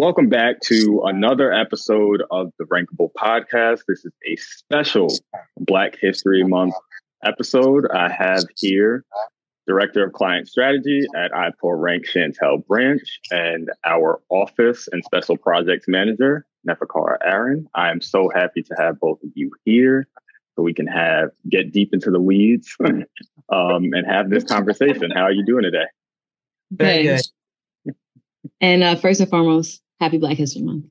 Welcome back to another episode of the Rankable Podcast. This is a special Black History Month episode. I have here Director of Client Strategy at iPullRank Chantel Branch and our Office and Special Projects Manager, Nefakara Aaron. I am so happy to have both of you here so we can have get deep into the weeds um, and have this conversation. How are you doing today? Very good. And uh, first and foremost, happy Black History Month.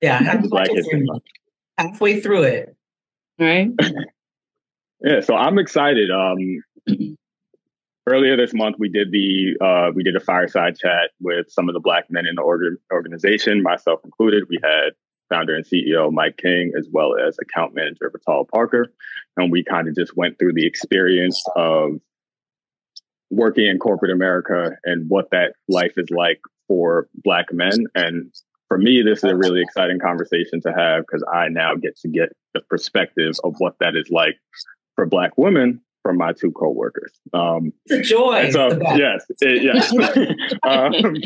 yeah, happy Black, Black History Month. Halfway through it. All right. yeah, so I'm excited. Um, earlier this month, we did the uh, we did a fireside chat with some of the Black men in the org- organization, myself included. We had founder and CEO Mike King, as well as account manager Vital Parker, and we kind of just went through the experience of working in corporate America and what that life is like for Black men. And for me, this is a really exciting conversation to have because I now get to get the perspective of what that is like for Black women from my two coworkers. Um, it's a joy. So, yes, it, yes. um,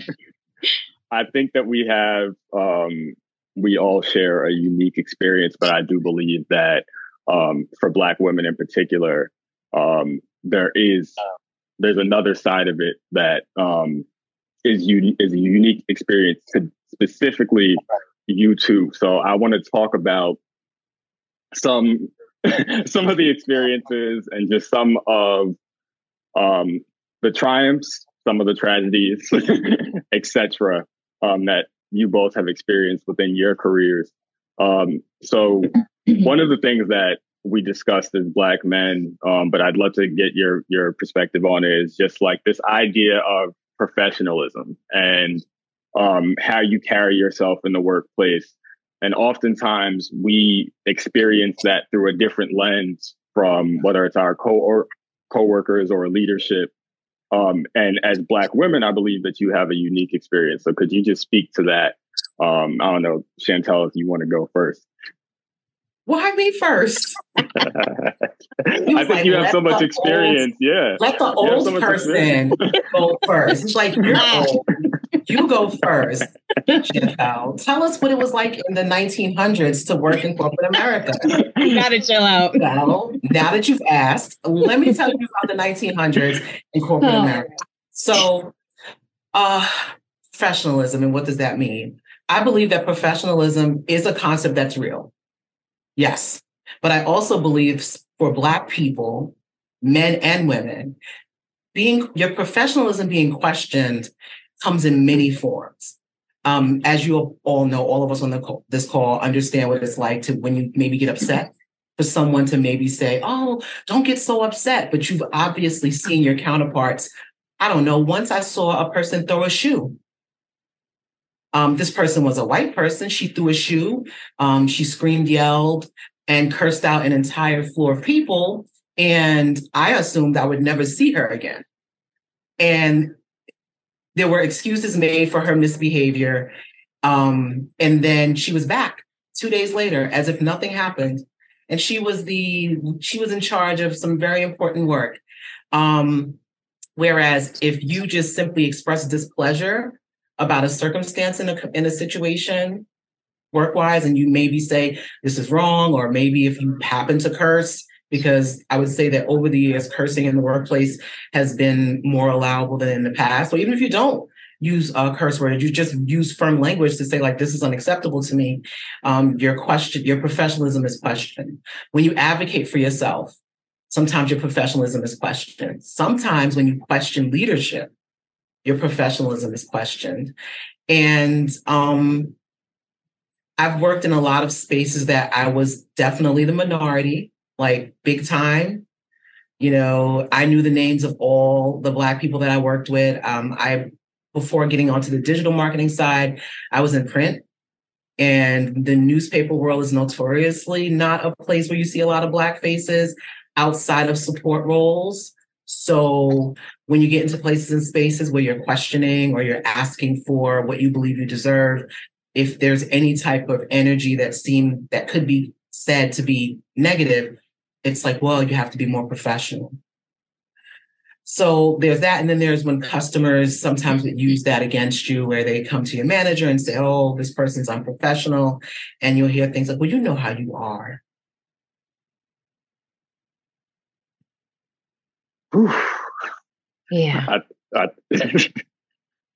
I think that we have, um, we all share a unique experience, but I do believe that um, for Black women in particular, um, there is there's another side of it that um, is uni- is a unique experience to specifically you two. So I want to talk about some some of the experiences and just some of um, the triumphs, some of the tragedies, etc. Um, that you both have experienced within your careers. Um, so one of the things that we discussed as black men, um, but I'd love to get your your perspective on it is just like this idea of professionalism and um, how you carry yourself in the workplace. And oftentimes we experience that through a different lens from whether it's our co or coworkers or leadership. Um, and as Black women, I believe that you have a unique experience. So could you just speak to that? Um, I don't know, Chantel, if you want to go first. Why me first? I think like, you have so much experience. Old, yeah. Let the old so person go first. It's like you're old. You go first. Chantel. Tell us what it was like in the 1900s to work in corporate America. You gotta chill out. Now, now that you've asked, let me tell you about the 1900s in corporate oh. America. So, uh, professionalism and what does that mean? I believe that professionalism is a concept that's real. Yes. But I also believe for Black people, men and women, being your professionalism being questioned comes in many forms. Um, as you all know, all of us on the call, this call understand what it's like to when you maybe get upset for someone to maybe say, "Oh, don't get so upset," but you've obviously seen your counterparts. I don't know. Once I saw a person throw a shoe um, this person was a white person. She threw a shoe. Um, she screamed, yelled, and cursed out an entire floor of people. And I assumed I would never see her again. And there were excuses made for her misbehavior. Um, and then she was back two days later as if nothing happened. And she was the she was in charge of some very important work. Um, whereas if you just simply express displeasure about a circumstance in a in a situation work wise and you maybe say this is wrong or maybe if you happen to curse because I would say that over the years cursing in the workplace has been more allowable than in the past. So even if you don't use a curse word, you just use firm language to say like this is unacceptable to me. Um, your question, your professionalism is questioned. When you advocate for yourself, sometimes your professionalism is questioned. Sometimes when you question leadership, your professionalism is questioned. And um, I've worked in a lot of spaces that I was definitely the minority, like big time. You know, I knew the names of all the Black people that I worked with. Um, I, before getting onto the digital marketing side, I was in print. And the newspaper world is notoriously not a place where you see a lot of Black faces outside of support roles. So when you get into places and spaces where you're questioning or you're asking for what you believe you deserve, if there's any type of energy that seem that could be said to be negative, it's like, well, you have to be more professional. So there's that. And then there's when customers sometimes use that against you, where they come to your manager and say, oh, this person's unprofessional. And you'll hear things like, well, you know how you are. Yeah. I, I,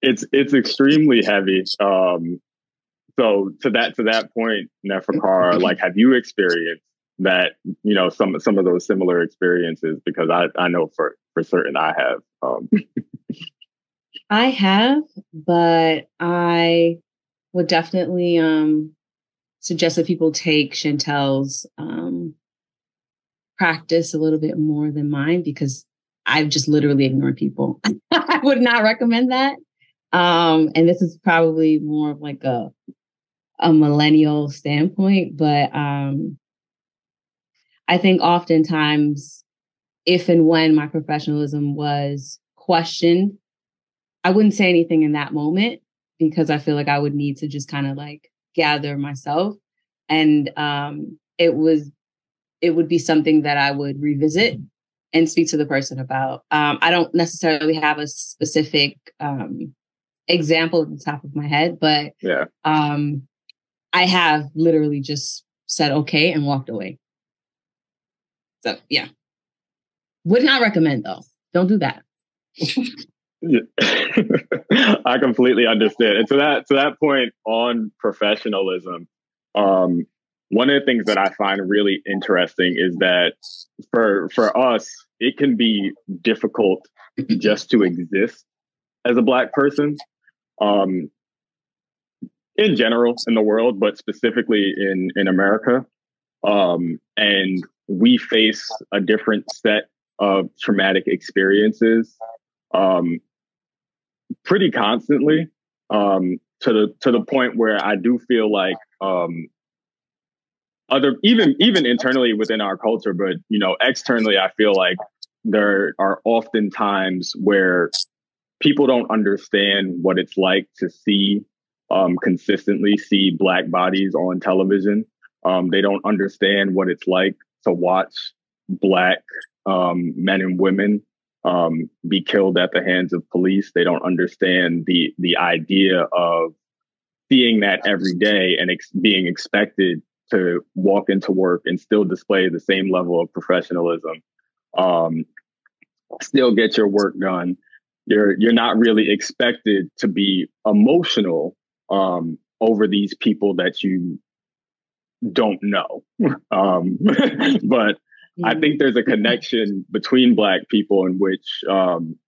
it's it's extremely heavy. Um, so to that to that point, Nefakar, like, have you experienced that? You know, some some of those similar experiences because I I know for for certain I have. Um. I have, but I would definitely um, suggest that people take Chantel's um, practice a little bit more than mine because I've just literally ignored people. I would not recommend that. Um, and this is probably more of like a a millennial standpoint, but um, I think oftentimes if and when my professionalism was questioned, I wouldn't say anything in that moment because I feel like I would need to just kind of like gather myself. And um, it was, it would be something that I would revisit and speak to the person about. Um, I don't necessarily have a specific um, example at the top of my head, but yeah, um, I have literally just said okay and walked away. So yeah. Would not recommend though. Don't do that. I completely understand. And to that to that point on professionalism, um, one of the things that I find really interesting is that for for us, it can be difficult just to exist as a black person. Um, in general in the world, but specifically in in America. Um, and we face a different set of traumatic experiences um, pretty constantly um, to the to the point where I do feel like um, other even even internally within our culture, but you know externally, I feel like there are often times where people don't understand what it's like to see um, consistently see black bodies on television. Um, they don't understand what it's like to watch black um, men and women um, be killed at the hands of police. They don't understand the the idea of seeing that every day and ex- being expected to walk into work and still display the same level of professionalism, um, still get your work done. You're you're not really expected to be emotional um, over these people that you don't know. um, but. I think there's a connection between Black people in which um,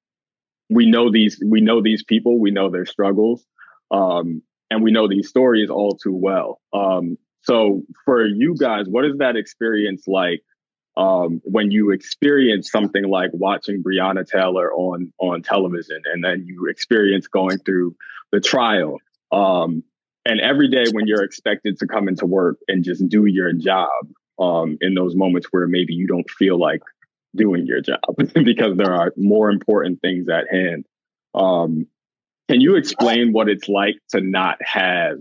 we know these we know these people, we know their struggles, um, and we know these stories all too well. Um, so for you guys, what is that experience like um, when you experience something like watching Breonna Taylor on on television, and then you experience going through the trial um, and every day when you're expected to come into work and just do your job um, in those moments where maybe you don't feel like doing your job because there are more important things at hand. Um, can you explain what it's like to not have,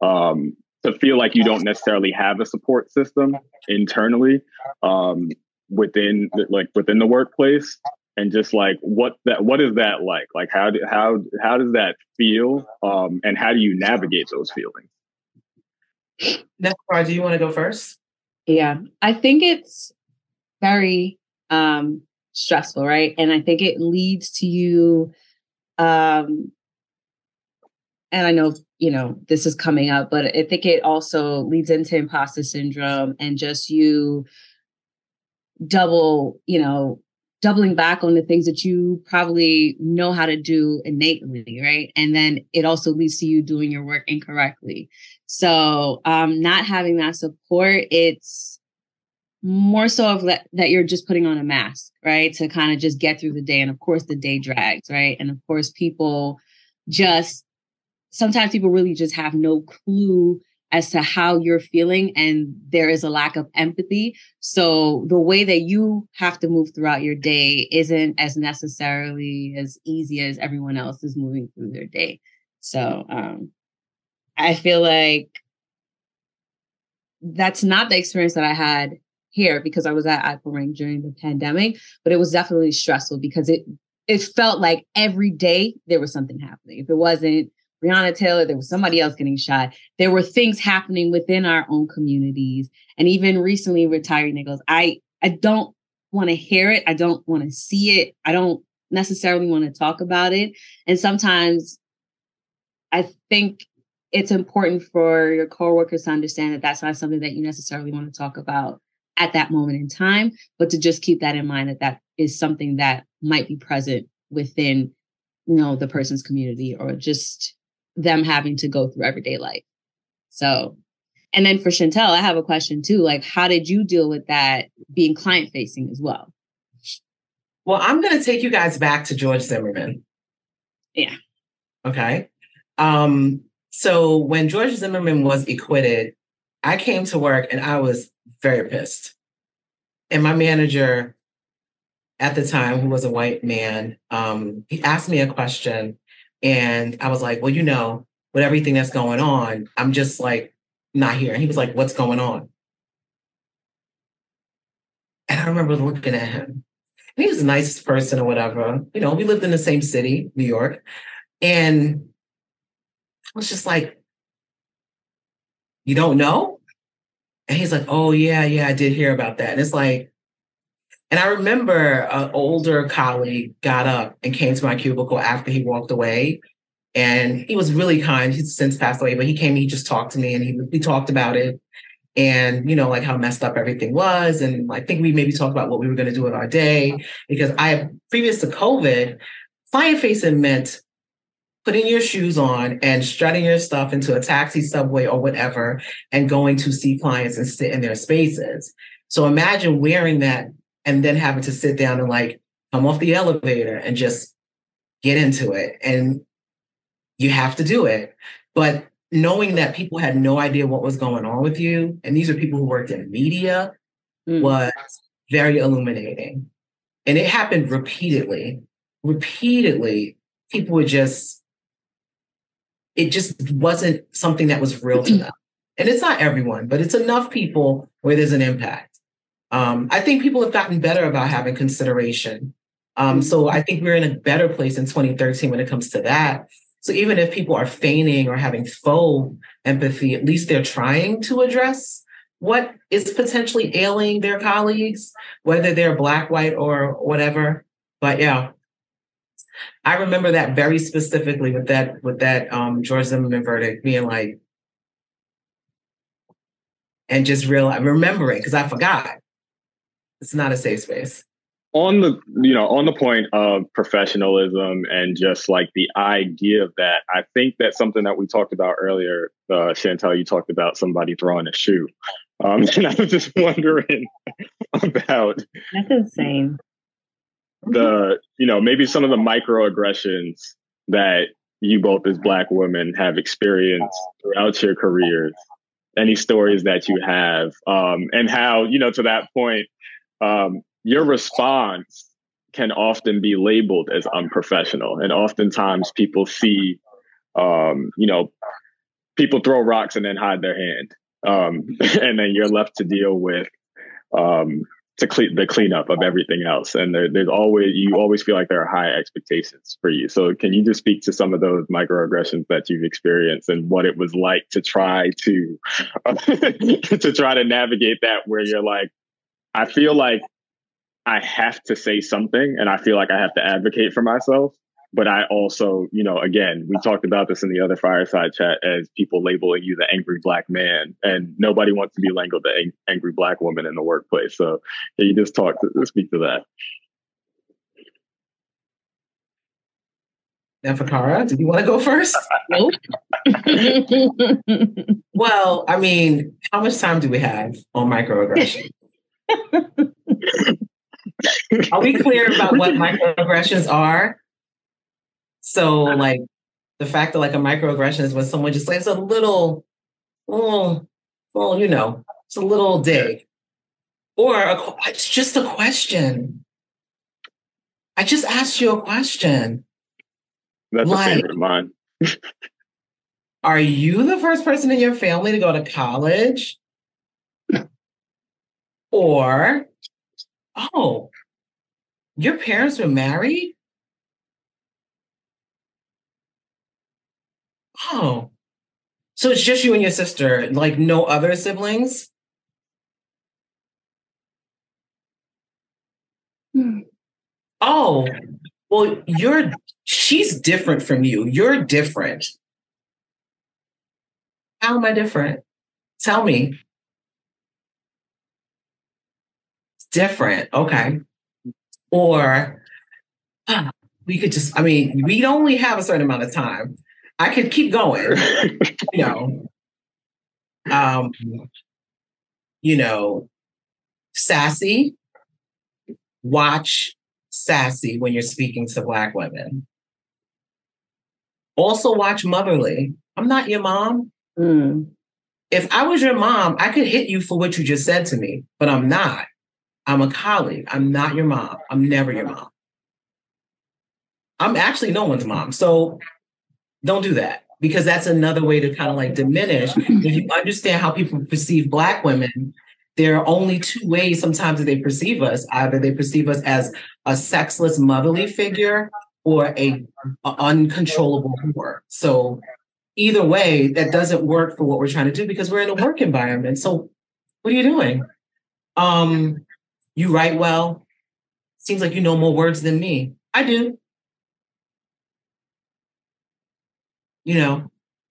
um, to feel like you don't necessarily have a support system internally um, within, like within the workplace, and just like what that what is that like? Like how do, how how does that feel um and how do you navigate those feelings? Next part do you want to go first? Yeah i think it's very um stressful right? And i think it leads to you um and i know you know this is coming up but i think it also leads into imposter syndrome and just you double you know doubling back on the things that you probably know how to do innately, right? And then it also leads to you doing your work incorrectly. So, um, not having that support, it's more so of that, that you're just putting on a mask, right? To kind of just get through the day. And of course, the day drags, right? And of course, people just sometimes people really just have no clue as to how you're feeling and there is a lack of empathy. So the way that you have to move throughout your day isn't as necessarily as easy as everyone else is moving through their day. So um, I feel like that's not the experience that I had here because I was at iPoint during the pandemic, but it was definitely stressful because it it felt like every day there was something happening. If it wasn't Breonna Taylor, there was somebody else getting shot. There were things happening within our own communities. And even recently Tyre Nichols, I I don't want to hear it. I don't want to see it. I don't necessarily want to talk about it. And sometimes I think it's important for your coworkers to understand that that's not something that you necessarily want to talk about at that moment in time, but to just keep that in mind that that is something that might be present within, you know, the person's community or just them having to go through everyday life. So, and then for Chantel, I have a question too. Like, how did you deal with that being client facing as well? Well, I'm going to take you guys back to George Zimmerman. Yeah. Okay. Um, so when George Zimmerman was acquitted, I came to work and I was very pissed. And my manager at the time, who was a white man, um, he asked me a question. And I was like, well, you know, with everything that's going on, I'm just like not here. And he was like, what's going on? And I remember looking at him. And he was the nicest person or whatever. You know, we lived in the same city, New York. And I was just like, you don't know? And he's like, oh, yeah, yeah, I did hear about that. And it's like, and I remember an older colleague got up and came to my cubicle after he walked away. And he was really kind. He's since passed away, but he came, he just talked to me and he, we talked about it and, you know, like how messed up everything was. And I think we maybe talked about what we were going to do with our day because I, previous to COVID, client facing meant putting your shoes on and strutting your stuff into a taxi, subway, or whatever, and going to see clients and sit in their spaces. So imagine wearing that and then having to sit down and like come off the elevator and just get into it. And you have to do it. But knowing that people had no idea what was going on with you, and these are people who worked in media, mm. was very illuminating. And it happened repeatedly. Repeatedly, people would just it just wasn't something that was real to them. And it's not everyone, but it's enough people where there's an impact. Um, I think people have gotten better about having consideration. Um, so I think we're in a better place in 2013 when it comes to that. So even if people are feigning or having faux empathy, at least they're trying to address what is potentially ailing their colleagues, whether they're black, white, or whatever. But yeah, I remember that very specifically with that with that um, George Zimmerman verdict being like, and just real remembering because I forgot. It's not a safe space. On the you know on the point of professionalism and just like the idea of that, I think that's something that we talked about earlier. Uh, Chantel, you talked about somebody throwing a shoe, um, and I was just wondering about. That's insane the you know maybe some of the microaggressions that you both as black women have experienced throughout your careers any stories that you have um, and how you know to that point um, your response can often be labeled as unprofessional and oftentimes people see um, you know people throw rocks and then hide their hand um, and then you're left to deal with um, to clean the cleanup of everything else. And there, there's always you always feel like there are high expectations for you. So can you just speak to some of those microaggressions that you've experienced and what it was like to try to to try to navigate that where you're like, I feel like I have to say something and I feel like I have to advocate for myself. But I also, you know, again, we talked about this in the other fireside chat as people labeling you the angry black man, and nobody wants to be labeled the ang- angry black woman in the workplace. So, can you just talk to speak to that? Nafakara, do you want to go first? Nope. well, I mean, how much time do we have on microaggression? Are we clear about what microaggressions are? So like the fact that like a microaggression is when someone just says a little, oh, well, you know, it's a little dig, or a, it's just a question. I just asked you a question. That's like, a favorite of mine. are you the first person in your family to go to college? Or, oh, your parents were married? Oh, so it's just you and your sister, like no other siblings? Hmm. Oh, well, you're she's different from you. You're different. How am I different? Tell me. It's different. Okay. Or uh, we could just, I mean, we only have a certain amount of time. I could keep going, you know. Um, you know, sassy, watch sassy when you're speaking to Black women. Also, watch motherly. I'm not your mom. Mm. If I was your mom, I could hit you for what you just said to me, but I'm not. I'm a colleague. I'm not your mom. I'm never your mom. I'm actually no one's mom. So don't do that because that's another way to kind of like diminish. if you understand how people perceive Black women, there are only two ways sometimes that they perceive us. Either they perceive us as a sexless motherly figure or a, a uncontrollable whore. So either way, that doesn't work for what we're trying to do because we're in a work environment. So what are you doing? Um, you write well. Seems like you know more words than me. I do. You know,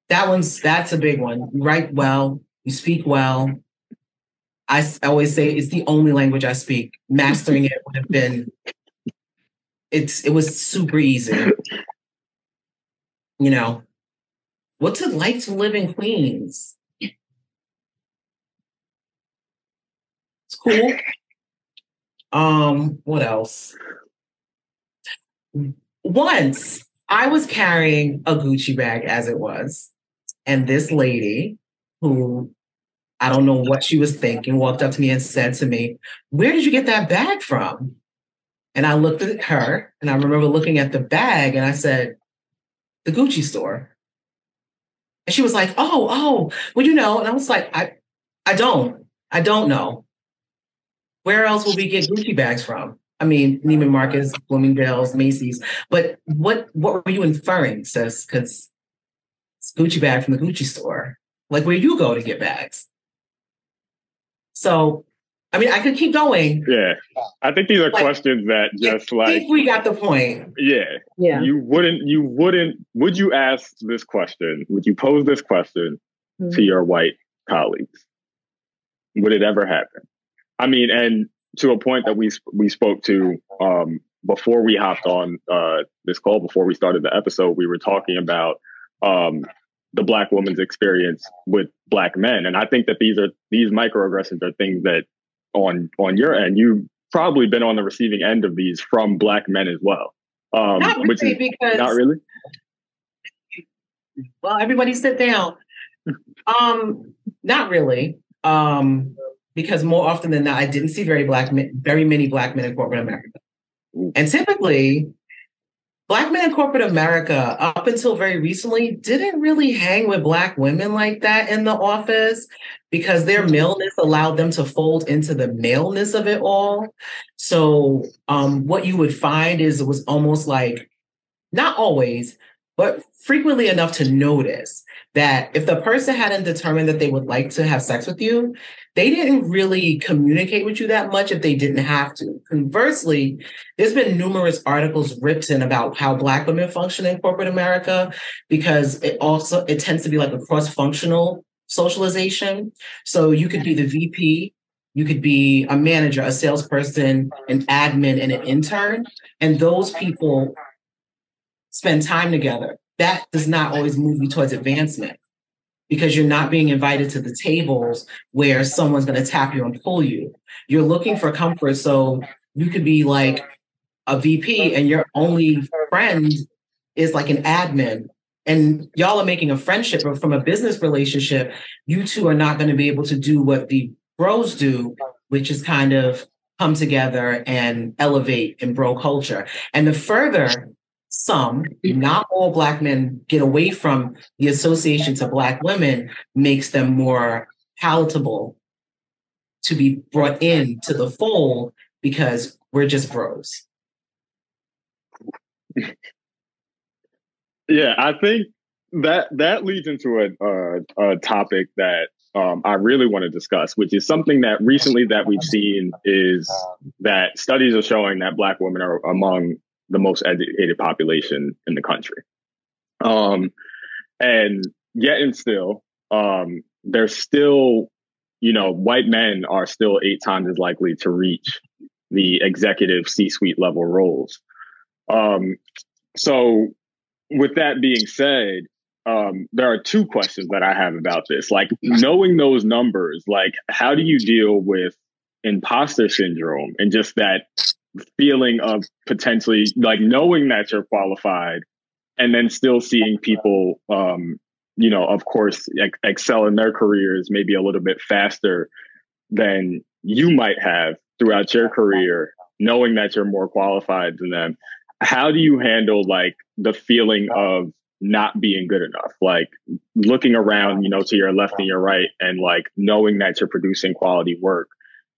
that one's that's a big one. You write well, you speak well. I always say it's the only language I speak. Mastering it would have been it's it was super easy. You know, what's it like to live in Queens? It's cool. Um, what else? Once I was carrying a Gucci bag as it was, and this lady who I don't know what she was thinking walked up to me and said to me, Where did you get that bag from? And I looked at her and I remember looking at the bag and I said, The Gucci store. And she was like, Oh, oh, well, you know. And I was like, I I don't. I don't know. Where else will we get Gucci bags from? I mean, Neiman Marcus, Bloomingdale's, Macy's. But what what were you inferring, sis? Because it's Gucci bag from the Gucci store. Like where you go to get bags. So, I mean, I could keep going. Yeah, I think these are like, questions that just like we got the point. Yeah, yeah. You wouldn't. You wouldn't. Would you ask this question? Would you pose this question mm-hmm. to your white colleagues? Would it ever happen? I mean, and to a point that we we spoke to um, before we hopped on uh, this call, before we started the episode, we were talking about um, the black woman's experience with black men, and I think that these are these microaggressions are things that on on your end you've probably been on the receiving end of these from black men as well. Um, not really, which is, because not really. Well, everybody sit down. um, not really. Um, because more often than not, I didn't see very black men, very many black men in corporate America. And typically, black men in corporate America, up until very recently, didn't really hang with black women like that in the office because their maleness allowed them to fold into the maleness of it all. So um, what you would find is it was almost like, not always, but frequently enough to notice that if the person hadn't determined that they would like to have sex with you, they didn't really communicate with you that much if they didn't have to. Conversely, there's been numerous articles written about how Black women function in corporate America because it also it tends to be like a cross-functional socialization. So you could be the VP, you could be a manager, a salesperson, an admin, and an intern, and those people spend time together that does not always move you towards advancement because you're not being invited to the tables where someone's going to tap you and pull you. You're looking for comfort. So you could be like a VP and your only friend is like an admin. And y'all are making a friendship, but from a business relationship, you two are not going to be able to do what the bros do, which is kind of come together and elevate in bro culture. And the further some, not all Black men, get away from the association to Black women makes them more palatable to be brought in to the fold because we're just bros. Yeah, I think that that leads into a, a, a topic that um, I really want to discuss, which is something that recently that we've seen is that studies are showing that Black women are among the most educated population in the country. Um, and yet and still, um, there's still, you know, white men are still eight times as likely to reach the executive C-suite level roles. Um, so, with that being said, um, there are two questions that I have about this. Like knowing those numbers, like how do you deal with imposter syndrome and just that feeling of potentially like knowing that you're qualified and then still seeing people um, you know of course ex- excel in their careers maybe a little bit faster than you might have throughout your career knowing that you're more qualified than them. How do you handle like the feeling of not being good enough? Like looking around you know to your left and your right and like knowing that you're producing quality work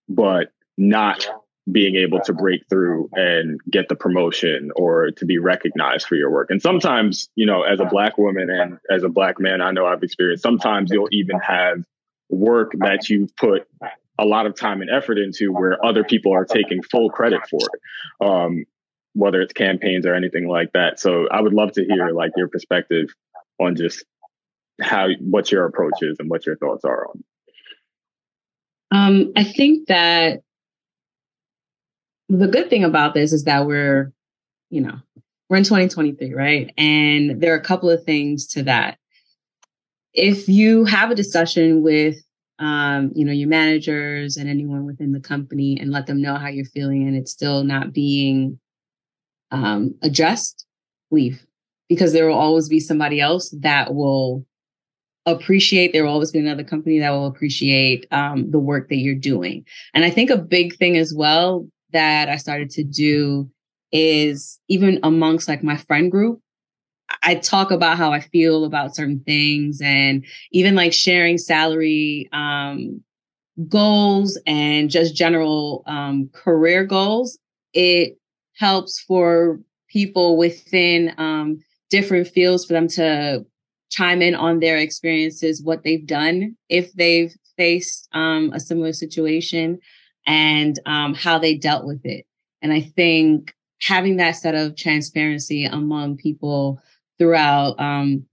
but not being able to break through and get the promotion or to be recognized for your work. And sometimes, you know, as a black woman and as a black man, I know I've experienced sometimes you'll even have work that you've put a lot of time and effort into where other people are taking full credit for it. Um, whether it's campaigns or anything like that. So I would love to hear like your perspective on just how what your approach is and what your thoughts are on. Um, I think that the good thing about this is that we're, you know, we're in 2023, right? And there are a couple of things to that. If you have a discussion with, um, you know, your managers and anyone within the company and let them know how you're feeling and it's still not being um, addressed, leave because there will always be somebody else that will appreciate there will always be another company that will appreciate um, the work that you're doing and i think a big thing as well that I started to do is even amongst like my friend group, I talk about how I feel about certain things and even like sharing salary um, goals and just general um, career goals. It helps for people within um, different fields for them to chime in on their experiences, what they've done if they've faced um, a similar situation and um, how they dealt with it. And I think having that set of transparency among people throughout um,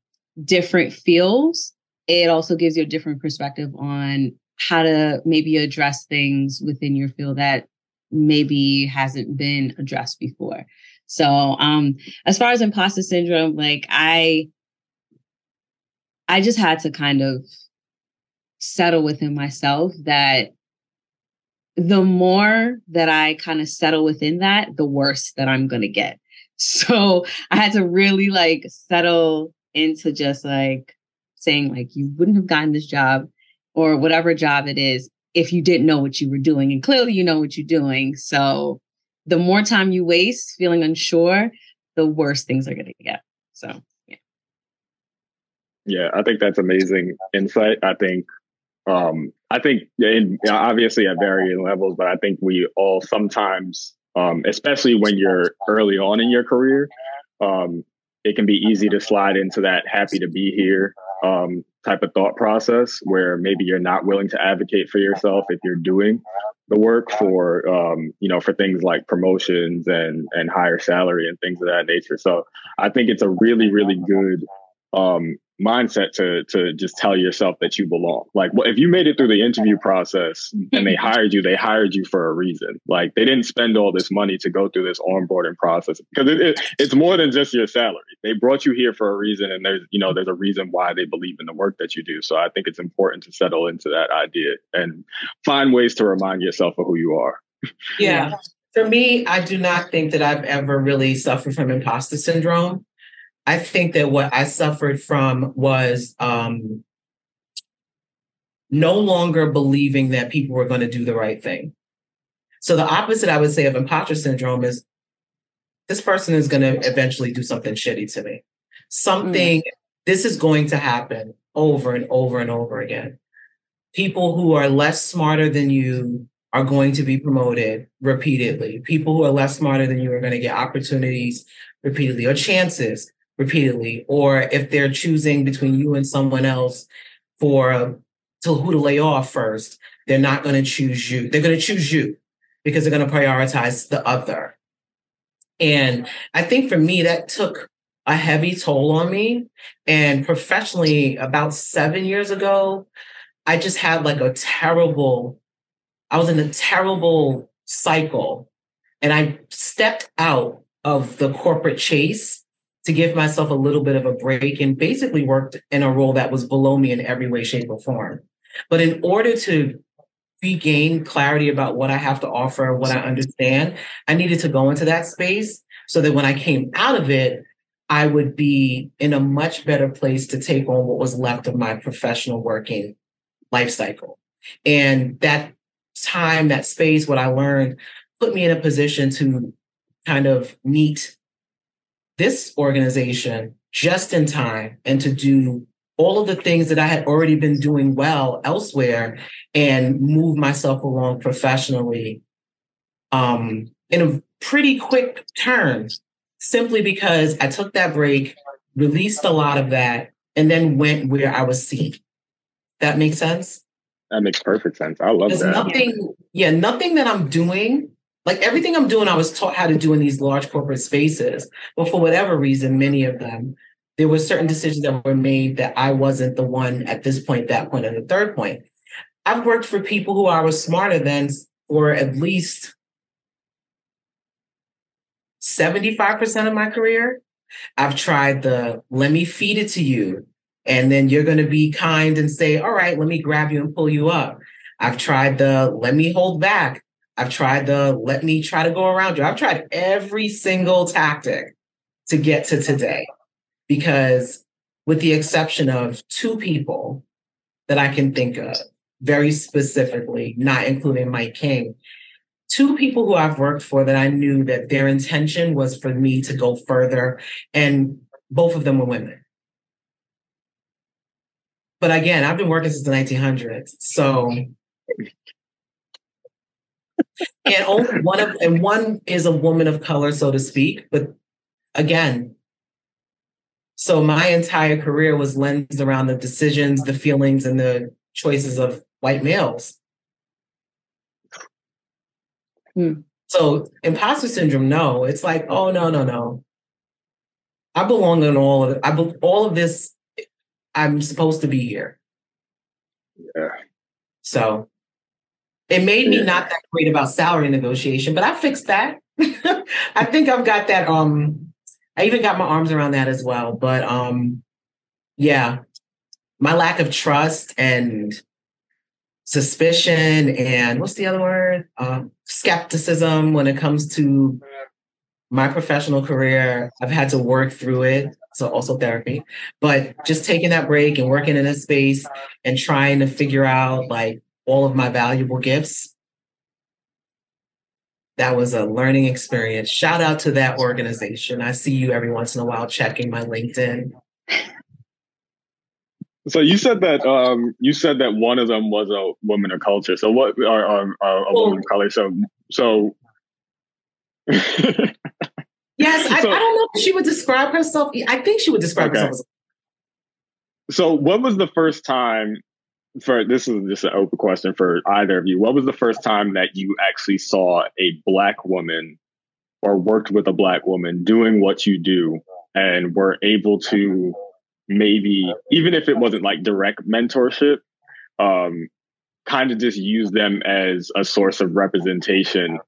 different fields, it also gives you a different perspective on how to maybe address things within your field that maybe hasn't been addressed before. So, um, as far as imposter syndrome, like I, I just had to kind of settle within myself that the more that I kind of settle within that, the worse that I'm going to get. So I had to really like settle into just like saying, like, you wouldn't have gotten this job or whatever job it is if you didn't know what you were doing. And clearly you know what you're doing. So the more time you waste feeling unsure, the worse things are going to get. So, yeah. Yeah, I think that's amazing insight. I think um, I think, in, obviously at varying levels, but I think we all sometimes, um, especially when you're early on in your career, um, it can be easy to slide into that happy to be here um, type of thought process where maybe you're not willing to advocate for yourself if you're doing the work for um, you know for things like promotions and and higher salary and things of that nature. So I think it's a really really good um, mindset to to just tell yourself that you belong. Like, well, if you made it through the interview process and they hired you, they hired you for a reason. Like, they didn't spend all this money to go through this onboarding process because it, it, it's more than just your salary. They brought you here for a reason, and there's you know there's a reason why they believe in the work that you do. So I think it's important to settle into that idea and find ways to remind yourself of who you are. Yeah. For me, I do not think that I've ever really suffered from imposter syndrome. I think that what I suffered from was um, no longer believing that people were going to do the right thing. So the opposite, I would say, of imposter syndrome is this person is going to eventually do something shitty to me. Something, mm. this is going to happen over and over and over again. people who are less smarter than you are going to be promoted repeatedly. People who are less smarter than you are going to get opportunities repeatedly or chances repeatedly. Or if they're choosing between you and someone else for to who to lay off first, they're not going to choose you. They're going to choose you because they're going to prioritize the other. And I think for me, that took a heavy toll on me. And professionally, about seven years ago, I just had like a terrible, I was in a terrible cycle. And I stepped out of the corporate chase to give myself a little bit of a break and basically worked in a role that was below me in every way, shape, or form. But in order to regain clarity about what I have to offer, what I understand, I needed to go into that space so that when I came out of it, I would be in a much better place to take on what was left of my professional working life cycle. And that time, that space, what I learned put me in a position to kind of meet this organization just in time and to do all of the things that I had already been doing well elsewhere and move myself along professionally um, in a pretty quick turn, simply because I took that break, released a lot of that, and then went where I was seen. That makes sense? That makes perfect sense. I love There's that. Nothing, yeah, nothing that I'm doing, like everything I'm doing, I was taught how to do in these large corporate spaces. But for whatever reason, many of them, there were certain decisions that were made that I wasn't the one at this point, that point, and the third point. I've worked for people who I was smarter than for at least 75% of my career. I've tried the let me feed it to you. And then you're going to be kind and say, all right, let me grab you and pull you up. I've tried the let me hold back. I've tried the let me try to go around you. I've tried every single tactic to get to today because, with the exception of two people that I can think of very specifically, not including Mike King, two people who I've worked for that I knew that their intention was for me to go further, and both of them were women. But again, I've been working since the 1900s, so and only one of and one is a woman of color, so to speak. But again, so my entire career was lensed around the decisions, the feelings, and the choices of white males. Hmm. So imposter syndrome, no. It's like, oh no, no, no. I belong in all of it. I be- all of this. I'm supposed to be here. Yeah. So it made me not that great about salary negotiation, but I fixed that. I think I've got that. Um, I even got my arms around that as well. But um, yeah, my lack of trust and suspicion and what's the other word? Um, skepticism when it comes to my professional career. I've had to work through it. So also therapy, but just taking that break and working in a space and trying to figure out like all of my valuable gifts. That was a learning experience. Shout out to that organization. I see you every once in a while checking my LinkedIn. So you said that um, you said that one of them was a woman of culture. So what are, are, are a oh. woman of color? So so. yes, I, so, I, don't know if she would describe herself. I think she would describe okay. herself. So, what was the first time? For this is just an open question for either of you. What was the first time that you actually saw a black woman or worked with a black woman doing what you do and were able to maybe even if it wasn't like direct mentorship um, kind of just use them as a source of representation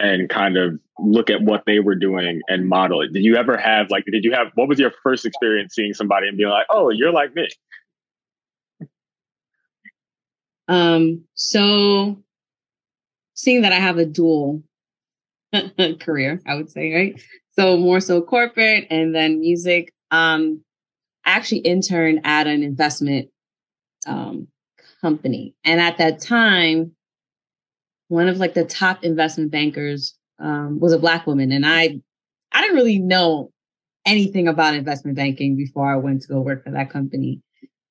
and kind of look at what they were doing and model it did you ever have like did you have what was your first experience seeing somebody and being like oh you're like me um so seeing that i have a dual career i would say right so more so corporate and then music um I actually interned at an investment um, company. And at that time, one of like the top investment bankers um, was a black woman. And I, I didn't really know anything about investment banking before I went to go work for that company.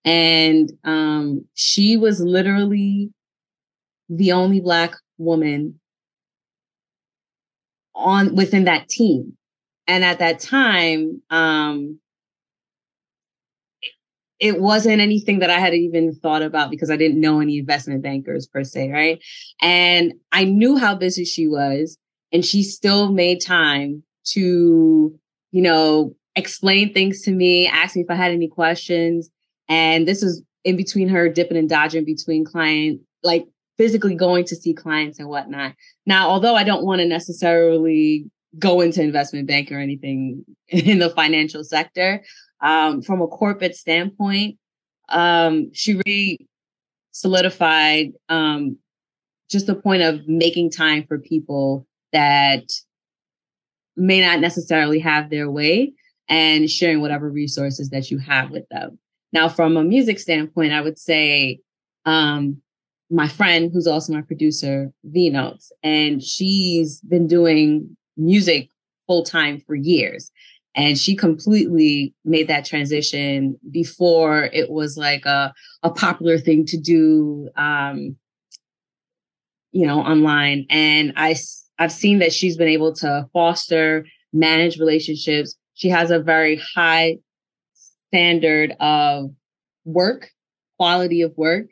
And um, she was literally the only black woman on within that team. And at that time, um, it wasn't anything that I had even thought about because I didn't know any investment bankers per se, right? And I knew how busy she was, and she still made time to, you know, explain things to me, ask me if I had any questions. And this was in between her dipping and dodging between client, like physically going to see clients and whatnot. Now, although I don't want to necessarily go into investment bank or anything in the financial sector, um, from a corporate standpoint, um, she really solidified um, just the point of making time for people that may not necessarily have their way and sharing whatever resources that you have with them. Now, from a music standpoint, I would say um, my friend, who's also my producer, V Notes, and she's been doing music full time for years. And she completely made that transition before it was like a, a popular thing to do um, you know online. And i i've seen that she's been able to foster manage relationships. She has a very high standard of work quality of work.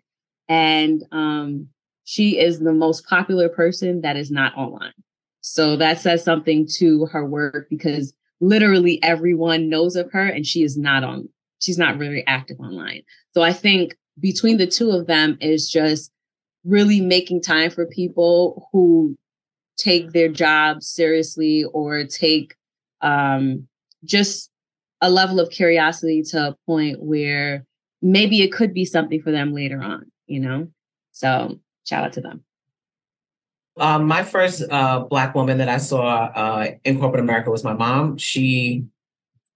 And um, she is the most popular person that is not online. So that says something to her work because literally everyone knows of her and she is not on she's not really active online. So i think between the two of them is just really making time for people who take their job seriously or take um, just a level of curiosity to a point where maybe it could be something for them later on you know so shout out to them um, my first uh, Black woman that I saw uh, in corporate America was my mom. She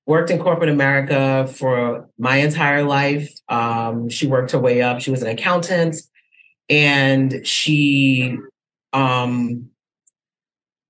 worked in corporate America for my entire life. Um, she worked her way up. She was an accountant, and she, um,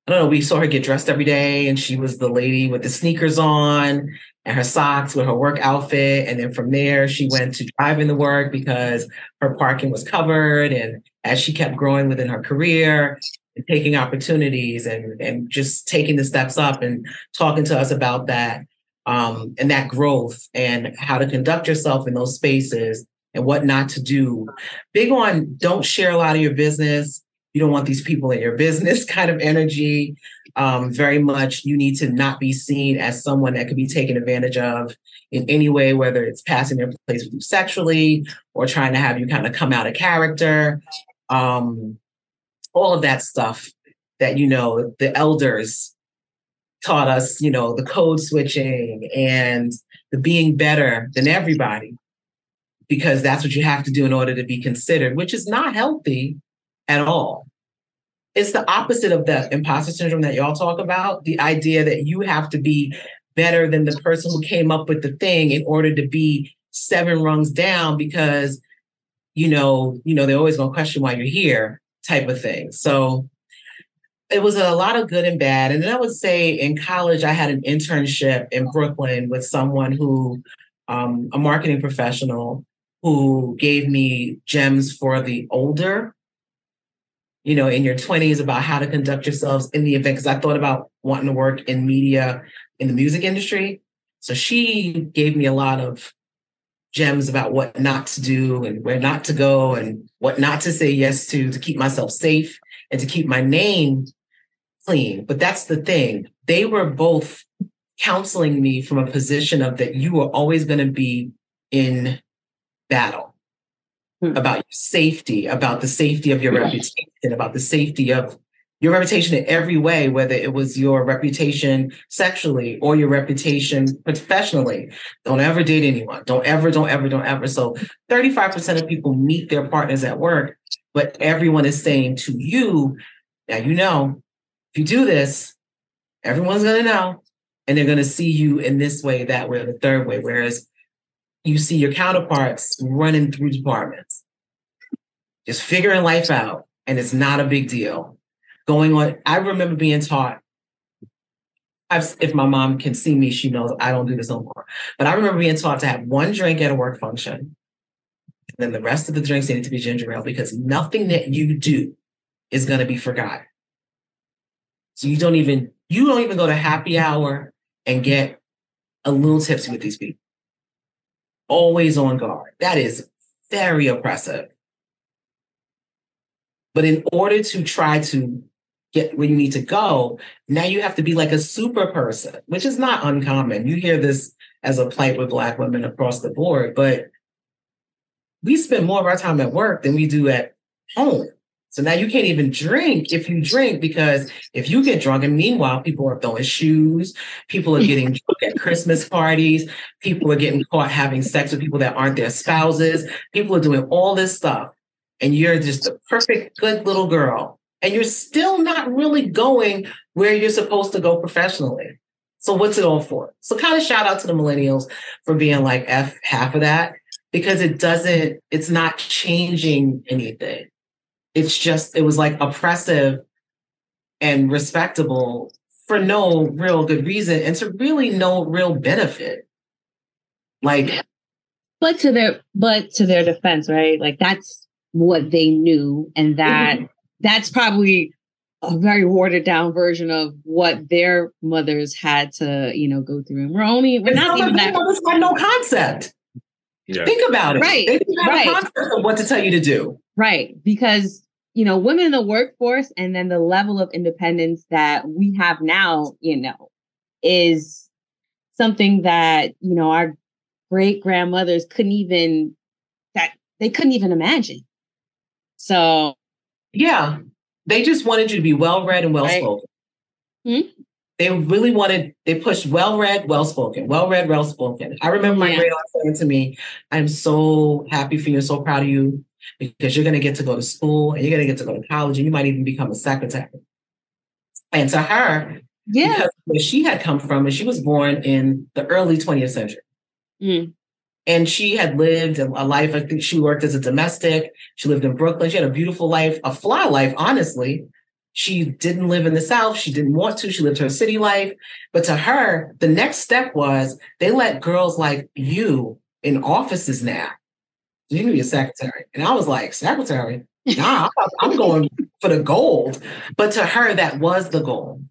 I don't know, we saw her get dressed every day, and she was the lady with the sneakers on and her socks with her work outfit. And then from there, she went to driving the work because her parking was covered. And as she kept growing within her career, and taking opportunities and and just taking the steps up and talking to us about that um, and that growth and how to conduct yourself in those spaces and what not to do. Big on don't share a lot of your business. You don't want these people in your business kind of energy. Um, very much you need to not be seen as someone that could be taken advantage of in any way, whether it's passing their place with you sexually or trying to have you kind of come out of character um, all of that stuff that you know the elders taught us you know the code switching and the being better than everybody because that's what you have to do in order to be considered which is not healthy at all it's the opposite of the imposter syndrome that y'all talk about the idea that you have to be better than the person who came up with the thing in order to be seven rungs down because you know, you know, they're always going to question why you're here, type of thing. So it was a lot of good and bad. And then I would say in college, I had an internship in Brooklyn with someone who, um, a marketing professional, who gave me gems for the older, you know, in your 20s about how to conduct yourselves in the event. Cause I thought about wanting to work in media in the music industry. So she gave me a lot of gems about what not to do and where not to go and what not to say yes to to keep myself safe and to keep my name clean. But that's the thing. They were both counseling me from a position of that you are always going to be in battle hmm. about your safety, about the safety of your reputation, about the safety of your reputation in every way, whether it was your reputation sexually or your reputation professionally. Don't ever date anyone. Don't ever, don't ever, don't ever. So 35% of people meet their partners at work, but everyone is saying to you, now you know, if you do this, everyone's going to know. And they're going to see you in this way, that way, or the third way. Whereas you see your counterparts running through departments, just figuring life out. And it's not a big deal going on. I remember being taught. I've, if my mom can see me, she knows I don't do this no more. But I remember being taught to have one drink at a work function, And then the rest of the drinks need to be ginger ale because nothing that you do is going to be forgotten. So you don't even you don't even go to happy hour and get a little tipsy with these people. Always on guard. That is very oppressive. But in order to try to get where you need to go, now you have to be like a super person, which is not uncommon. You hear this as a plight with Black women across the board, but we spend more of our time at work than we do at home. So now you can't even drink if you drink because if you get drunk, and meanwhile, people are throwing shoes, people are getting drunk at Christmas parties, people are getting caught having sex with people that aren't their spouses, people are doing all this stuff. And you're just a perfect, good little girl. And you're still not really going where you're supposed to go professionally. So what's it all for? So kind of shout out to the millennials for being like F half of that because it doesn't, it's not changing anything it's just it was like oppressive and respectable for no real good reason and to really no real benefit like but to their but to their defense right like that's what they knew and that mm-hmm. that's probably a very watered down version of what their mothers had to you know go through and we're only we're not even that mothers had no concept yeah. think about it right they didn't have right. a concept of what to tell you to do right because you know, women in the workforce and then the level of independence that we have now, you know, is something that, you know, our great grandmothers couldn't even that they couldn't even imagine. So yeah, they just wanted you to be well read and well spoken. Right. Hmm? They really wanted, they pushed well read, well spoken, well read, well spoken. I remember my yeah. great aunt saying to me, I'm so happy for you, so proud of you because you're going to get to go to school and you're going to get to go to college and you might even become a secretary. And to her, yeah, where she had come from, and she was born in the early 20th century. Mm. And she had lived a life, I think she worked as a domestic. She lived in Brooklyn. She had a beautiful life, a fly life, honestly. She didn't live in the South. She didn't want to. She lived her city life. But to her, the next step was they let girls like you in offices now you can be a secretary. And I was like, secretary? Nah, I'm going for the gold. But to her, that was the goal.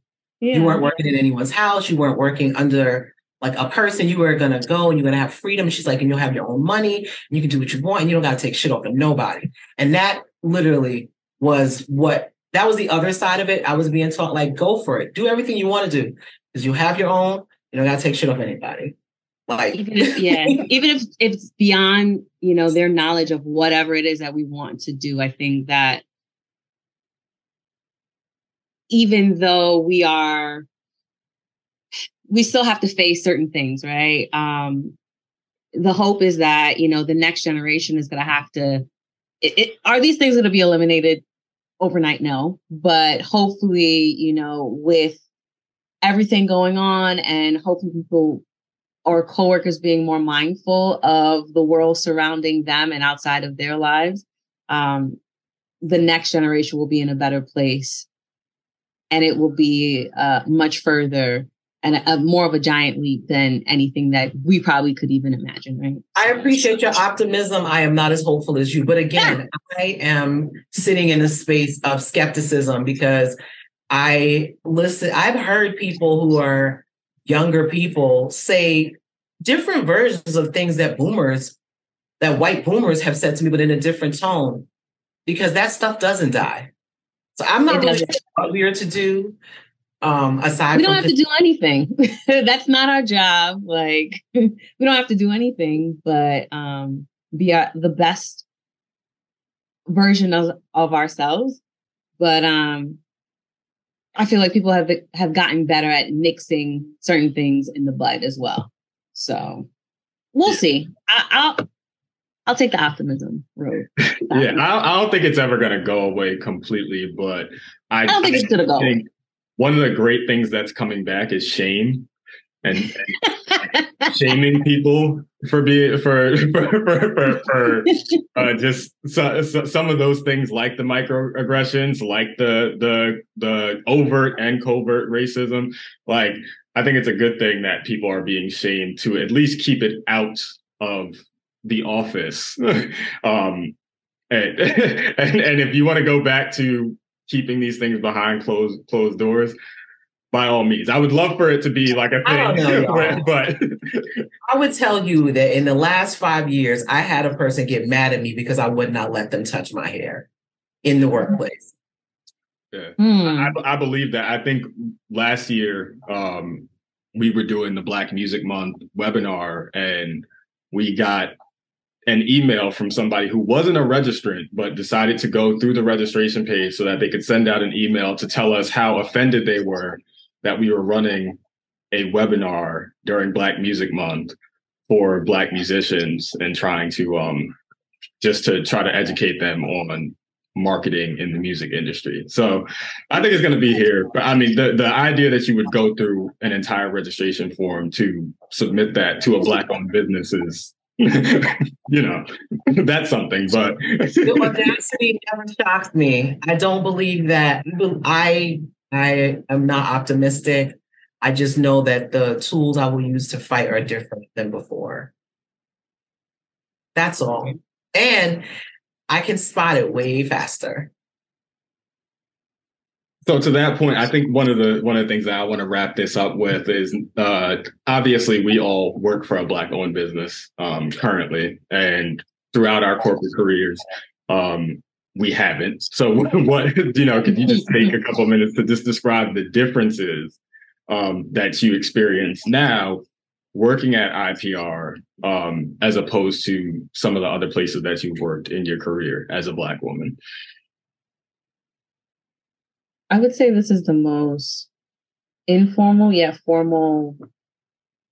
Yeah. You weren't working in anyone's house. You weren't working under like a person. You are gonna go and you're gonna have freedom. She's like, and you'll have your own money. you can do what you want. And you don't gotta take shit off of nobody. And that literally was what that was the other side of it. I was being taught like, go for it. Do everything you want to do. Because you have your own. You don't gotta take shit off anybody. Like even if, yeah, even if, if it's beyond, you know, their knowledge of whatever it is that we want to do, I think that even though we are we still have to face certain things, right? Um, the hope is that you know the next generation is going to have to. It, it, are these things going to be eliminated overnight? No, but hopefully, you know, with everything going on, and hopefully people or coworkers being more mindful of the world surrounding them and outside of their lives, um, the next generation will be in a better place, and it will be uh, much further and a, more of a giant leap than anything that we probably could even imagine. Right. I appreciate your optimism. I am not as hopeful as you, but again, I am sitting in a space of skepticism because I listen. I've heard people who are younger people say different versions of things that boomers, that white boomers have said to me, but in a different tone, because that stuff doesn't die. So I'm not really sure what we are to do. Um, aside, we don't have to do anything. That's not our job. Like we don't have to do anything, but um, be our, the best version of of ourselves. But um, I feel like people have have gotten better at mixing certain things in the bud as well. So we'll see. I, will I'll take the optimism road. yeah, I, I, don't think it's ever going to go away completely, but I, I don't think I it's going to go. Away. One of the great things that's coming back is shame and, and shaming people for being for for for, for, for uh, just so, so, some of those things like the microaggressions, like the the the overt and covert racism. Like I think it's a good thing that people are being shamed to at least keep it out of The Office. um, and, and, and if you want to go back to keeping these things behind closed closed doors, by all means. I would love for it to be like a thing, know, but I would tell you that in the last five years, I had a person get mad at me because I would not let them touch my hair in the workplace. Yeah, mm. I, I, believe that. I think last year um, we were doing the Black Music Month webinar, and we got an email from somebody who wasn't a registrant but decided to go through the registration page so that they could send out an email to tell us how offended they were that we were running a webinar during Black Music Month for Black musicians and trying to um, just to try to educate them on marketing in the music industry. So I think it's going to be here. But I mean, the, the idea that you would go through an entire registration form to submit that to a black owned business is, you know, that's something. But the audacity never shocks me. I don't believe that. I I am not optimistic. I just know that the tools I will use to fight are different than before. That's all. And I can spot it way faster. So to that point, I think one of the one of the things that I want to wrap this up with is uh, obviously we all work for a black owned business um, currently, and throughout our corporate careers, um, we haven't. So what you know, could you just take a couple minutes to just describe the differences um, that you experience now working at IPR um, as opposed to some of the other places that you've worked in your career as a black woman? I would say this is the most informal yet formal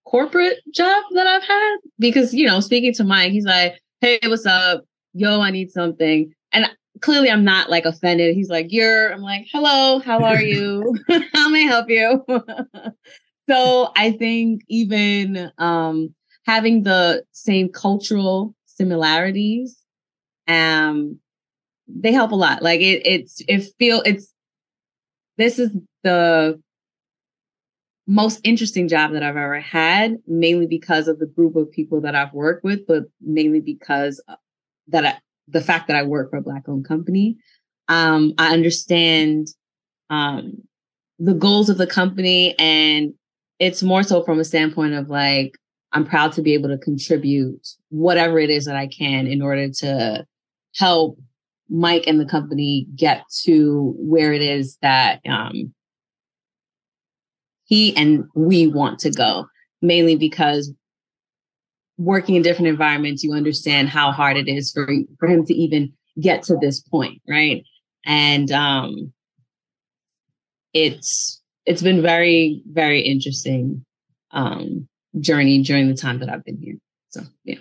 corporate job that I've had because you know, speaking to Mike, he's like, "Hey, what's up? Yo, I need something." And clearly I'm not like offended. He's like, You're, I'm like, Hello, how are you? how may I help you? so I think even um, having the same cultural similarities, um, they help a lot. Like it, it's, it feel, it's, this is the most interesting job that I've ever had, mainly because of the group of people that I've worked with, but mainly because that I, the fact that I work for a black owned company. Um, I understand um, the goals of the company, and it's more so from a standpoint of like, I'm proud to be able to contribute whatever it is that I can in order to help Mike and the company get to where it is that um, he and we want to go, mainly because working in different environments, you understand how hard it is for for him to even get to this point, right? And um, it's it's been very very interesting um, journey during the time that I've been here. So yeah.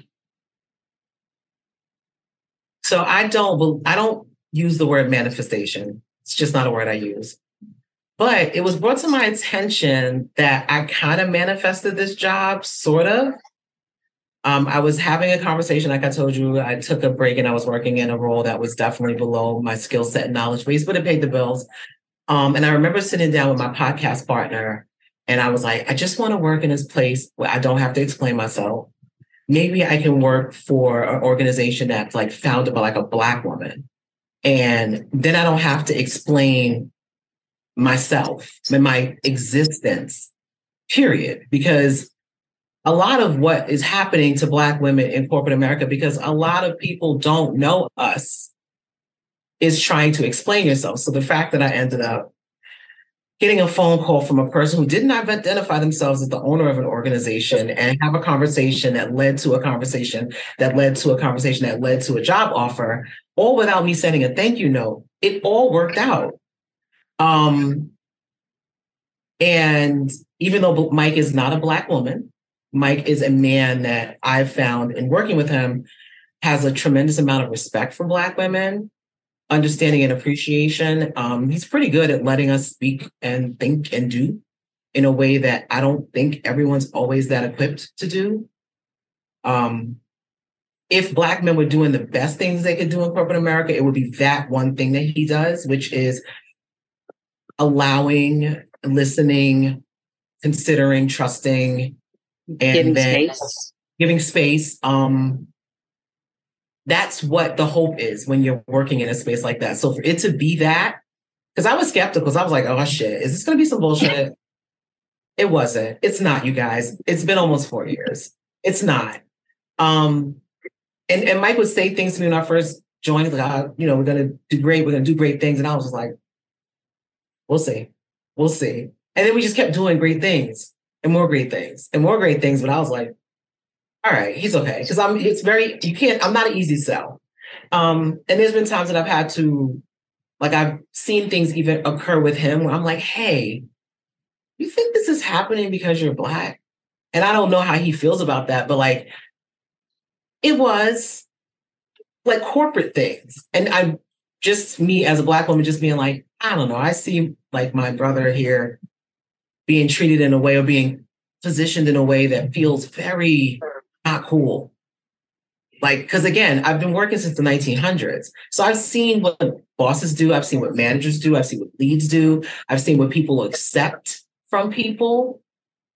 So I don't I don't use the word manifestation. It's just not a word I use. But it was brought to my attention that I kind of manifested this job, sort of, um, I was having a conversation, like I told you, I took a break and I was working in a role that was definitely below my skill set and knowledge base, but it paid the bills. Um, and I remember sitting down with my podcast partner and I was like, I just want to work in this place where I don't have to explain myself. Maybe I can work for an organization that's like founded by like a black woman. And then I don't have to explain myself and my existence, period. Because a lot of what is happening to Black women in corporate America, because a lot of people don't know us, is trying to explain yourself. So the fact that I ended up getting a phone call from a person who did not identify themselves as the owner of an organization and have a conversation that led to a conversation that led to a conversation that led to a job offer, all without me sending a thank you note, it all worked out. Um, and even though Mike is not a Black woman, Mike is a man that I've found in working with him has a tremendous amount of respect for Black women, understanding and appreciation. Um, he's pretty good at letting us speak and think and do in a way that I don't think everyone's always that equipped to do. Um, if Black men were doing the best things they could do in corporate America, it would be that one thing that he does, which is allowing, listening, considering, trusting, and giving then space. giving space. Um, that's what the hope is when you're working in a space like that. So for it to be that, because I was skeptical, because I was like, oh shit, is this gonna be some bullshit? it wasn't. It's not, you guys. It's been almost four years. It's not. Um, and, and Mike would say things to me when I first joined, like, uh, you know, we're gonna do great, we're gonna do great things. And I was just like, we'll see. We'll see. And then we just kept doing great things and more great things and more great things. But I was like, all right, he's okay. Because I'm it's very you can't, I'm not an easy sell. Um, and there's been times that I've had to like I've seen things even occur with him where I'm like, hey, you think this is happening because you're black? And I don't know how he feels about that, but like it was like corporate things. And I'm just me as a black woman just being like, I don't know, I see like my brother here being treated in a way or being positioned in a way that feels very not cool. Like, because again, I've been working since the 1900s. So I've seen what bosses do, I've seen what managers do, I've seen what leads do, I've seen what people accept from people.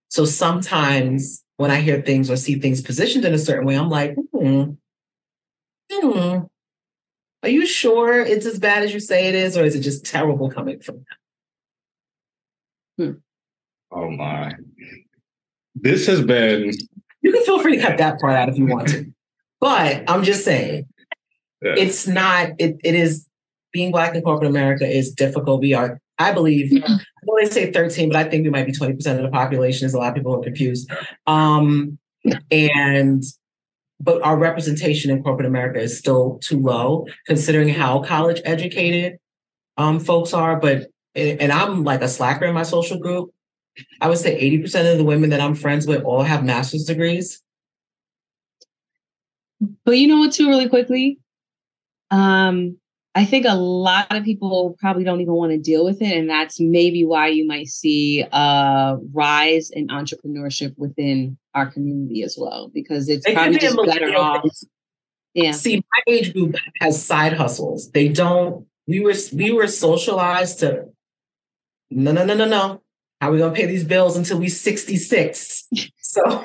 So sometimes when I hear things or see things positioned in a certain way, I'm like, hmm, hmm, are you sure it's as bad as you say it is, or is it just terrible coming from them? Hmm. Oh my. This has been you can feel free to cut that part out if you want to. But I'm just saying, yeah. it's not, it, it is being Black in corporate America is difficult. We are, I believe, yeah. I know they say 13, but I think we might be 20% of the population, Is a lot of people are confused. Um, and, but our representation in corporate America is still too low, considering how college educated um, folks are. But, and I'm like a slacker in my social group. I would say 80% of the women that I'm friends with all have master's degrees. But you know what, too, really quickly? Um, I think a lot of people probably don't even want to deal with it. And that's maybe why you might see a rise in entrepreneurship within our community as well, because it's it probably just better off. Yeah. See, my age group has side hustles. They don't, we were we were socialized to no, no, no, no, no how are we going to pay these bills until we 66? So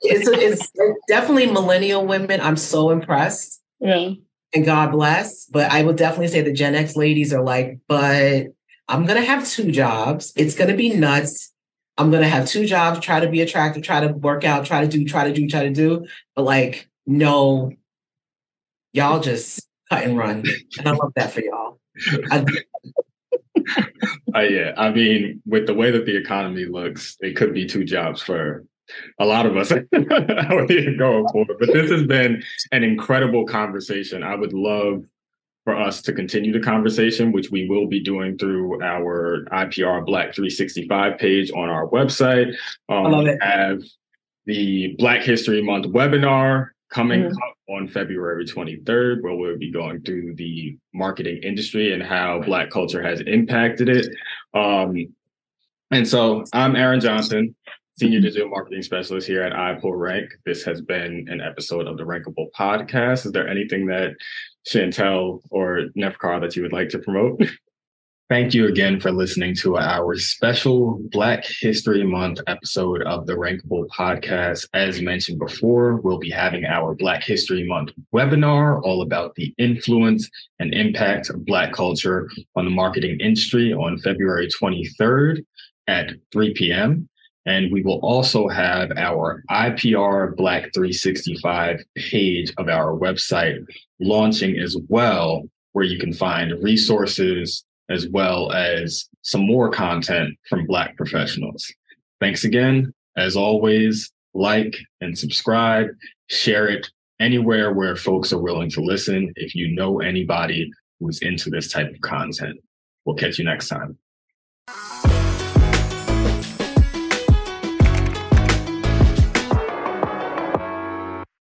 it's, it's definitely millennial women. I'm so impressed. Yeah. And God bless. But I would definitely say the Gen X ladies are like, but I'm going to have two jobs. It's going to be nuts. I'm going to have two jobs, try to be attractive, try to work out, try to do, try to do, try to do. But like, no, y'all just cut and run. And I love that for y'all uh, yeah, I mean, with the way that the economy looks, it could be two jobs for a lot of us out here going forward. But this has been an incredible conversation. I would love for us to continue the conversation, which we will be doing through our IPR Black 365 page on our website. Um, I love it. have the Black History Month webinar coming mm-hmm. up on February 23rd, where we'll be going through the marketing industry and how Black culture has impacted it. Um, and so I'm Aaron Johnson, Senior mm-hmm. Digital Marketing Specialist here at iPullRank. This has been an episode of the Rankable Podcast. Is there anything that Chantel or Nefkar that you would like to promote? Thank you again for listening to our special Black History Month episode of the Rankable podcast. As mentioned before, we'll be having our Black History Month webinar all about the influence and impact of Black culture on the marketing industry on February 23rd at 3 p.m. And we will also have our IPR Black 365 page of our website launching as well, where you can find resources as well as some more content from Black professionals. Thanks again. As always, like and subscribe, share it anywhere where folks are willing to listen. If you know anybody who's into this type of content, we'll catch you next time.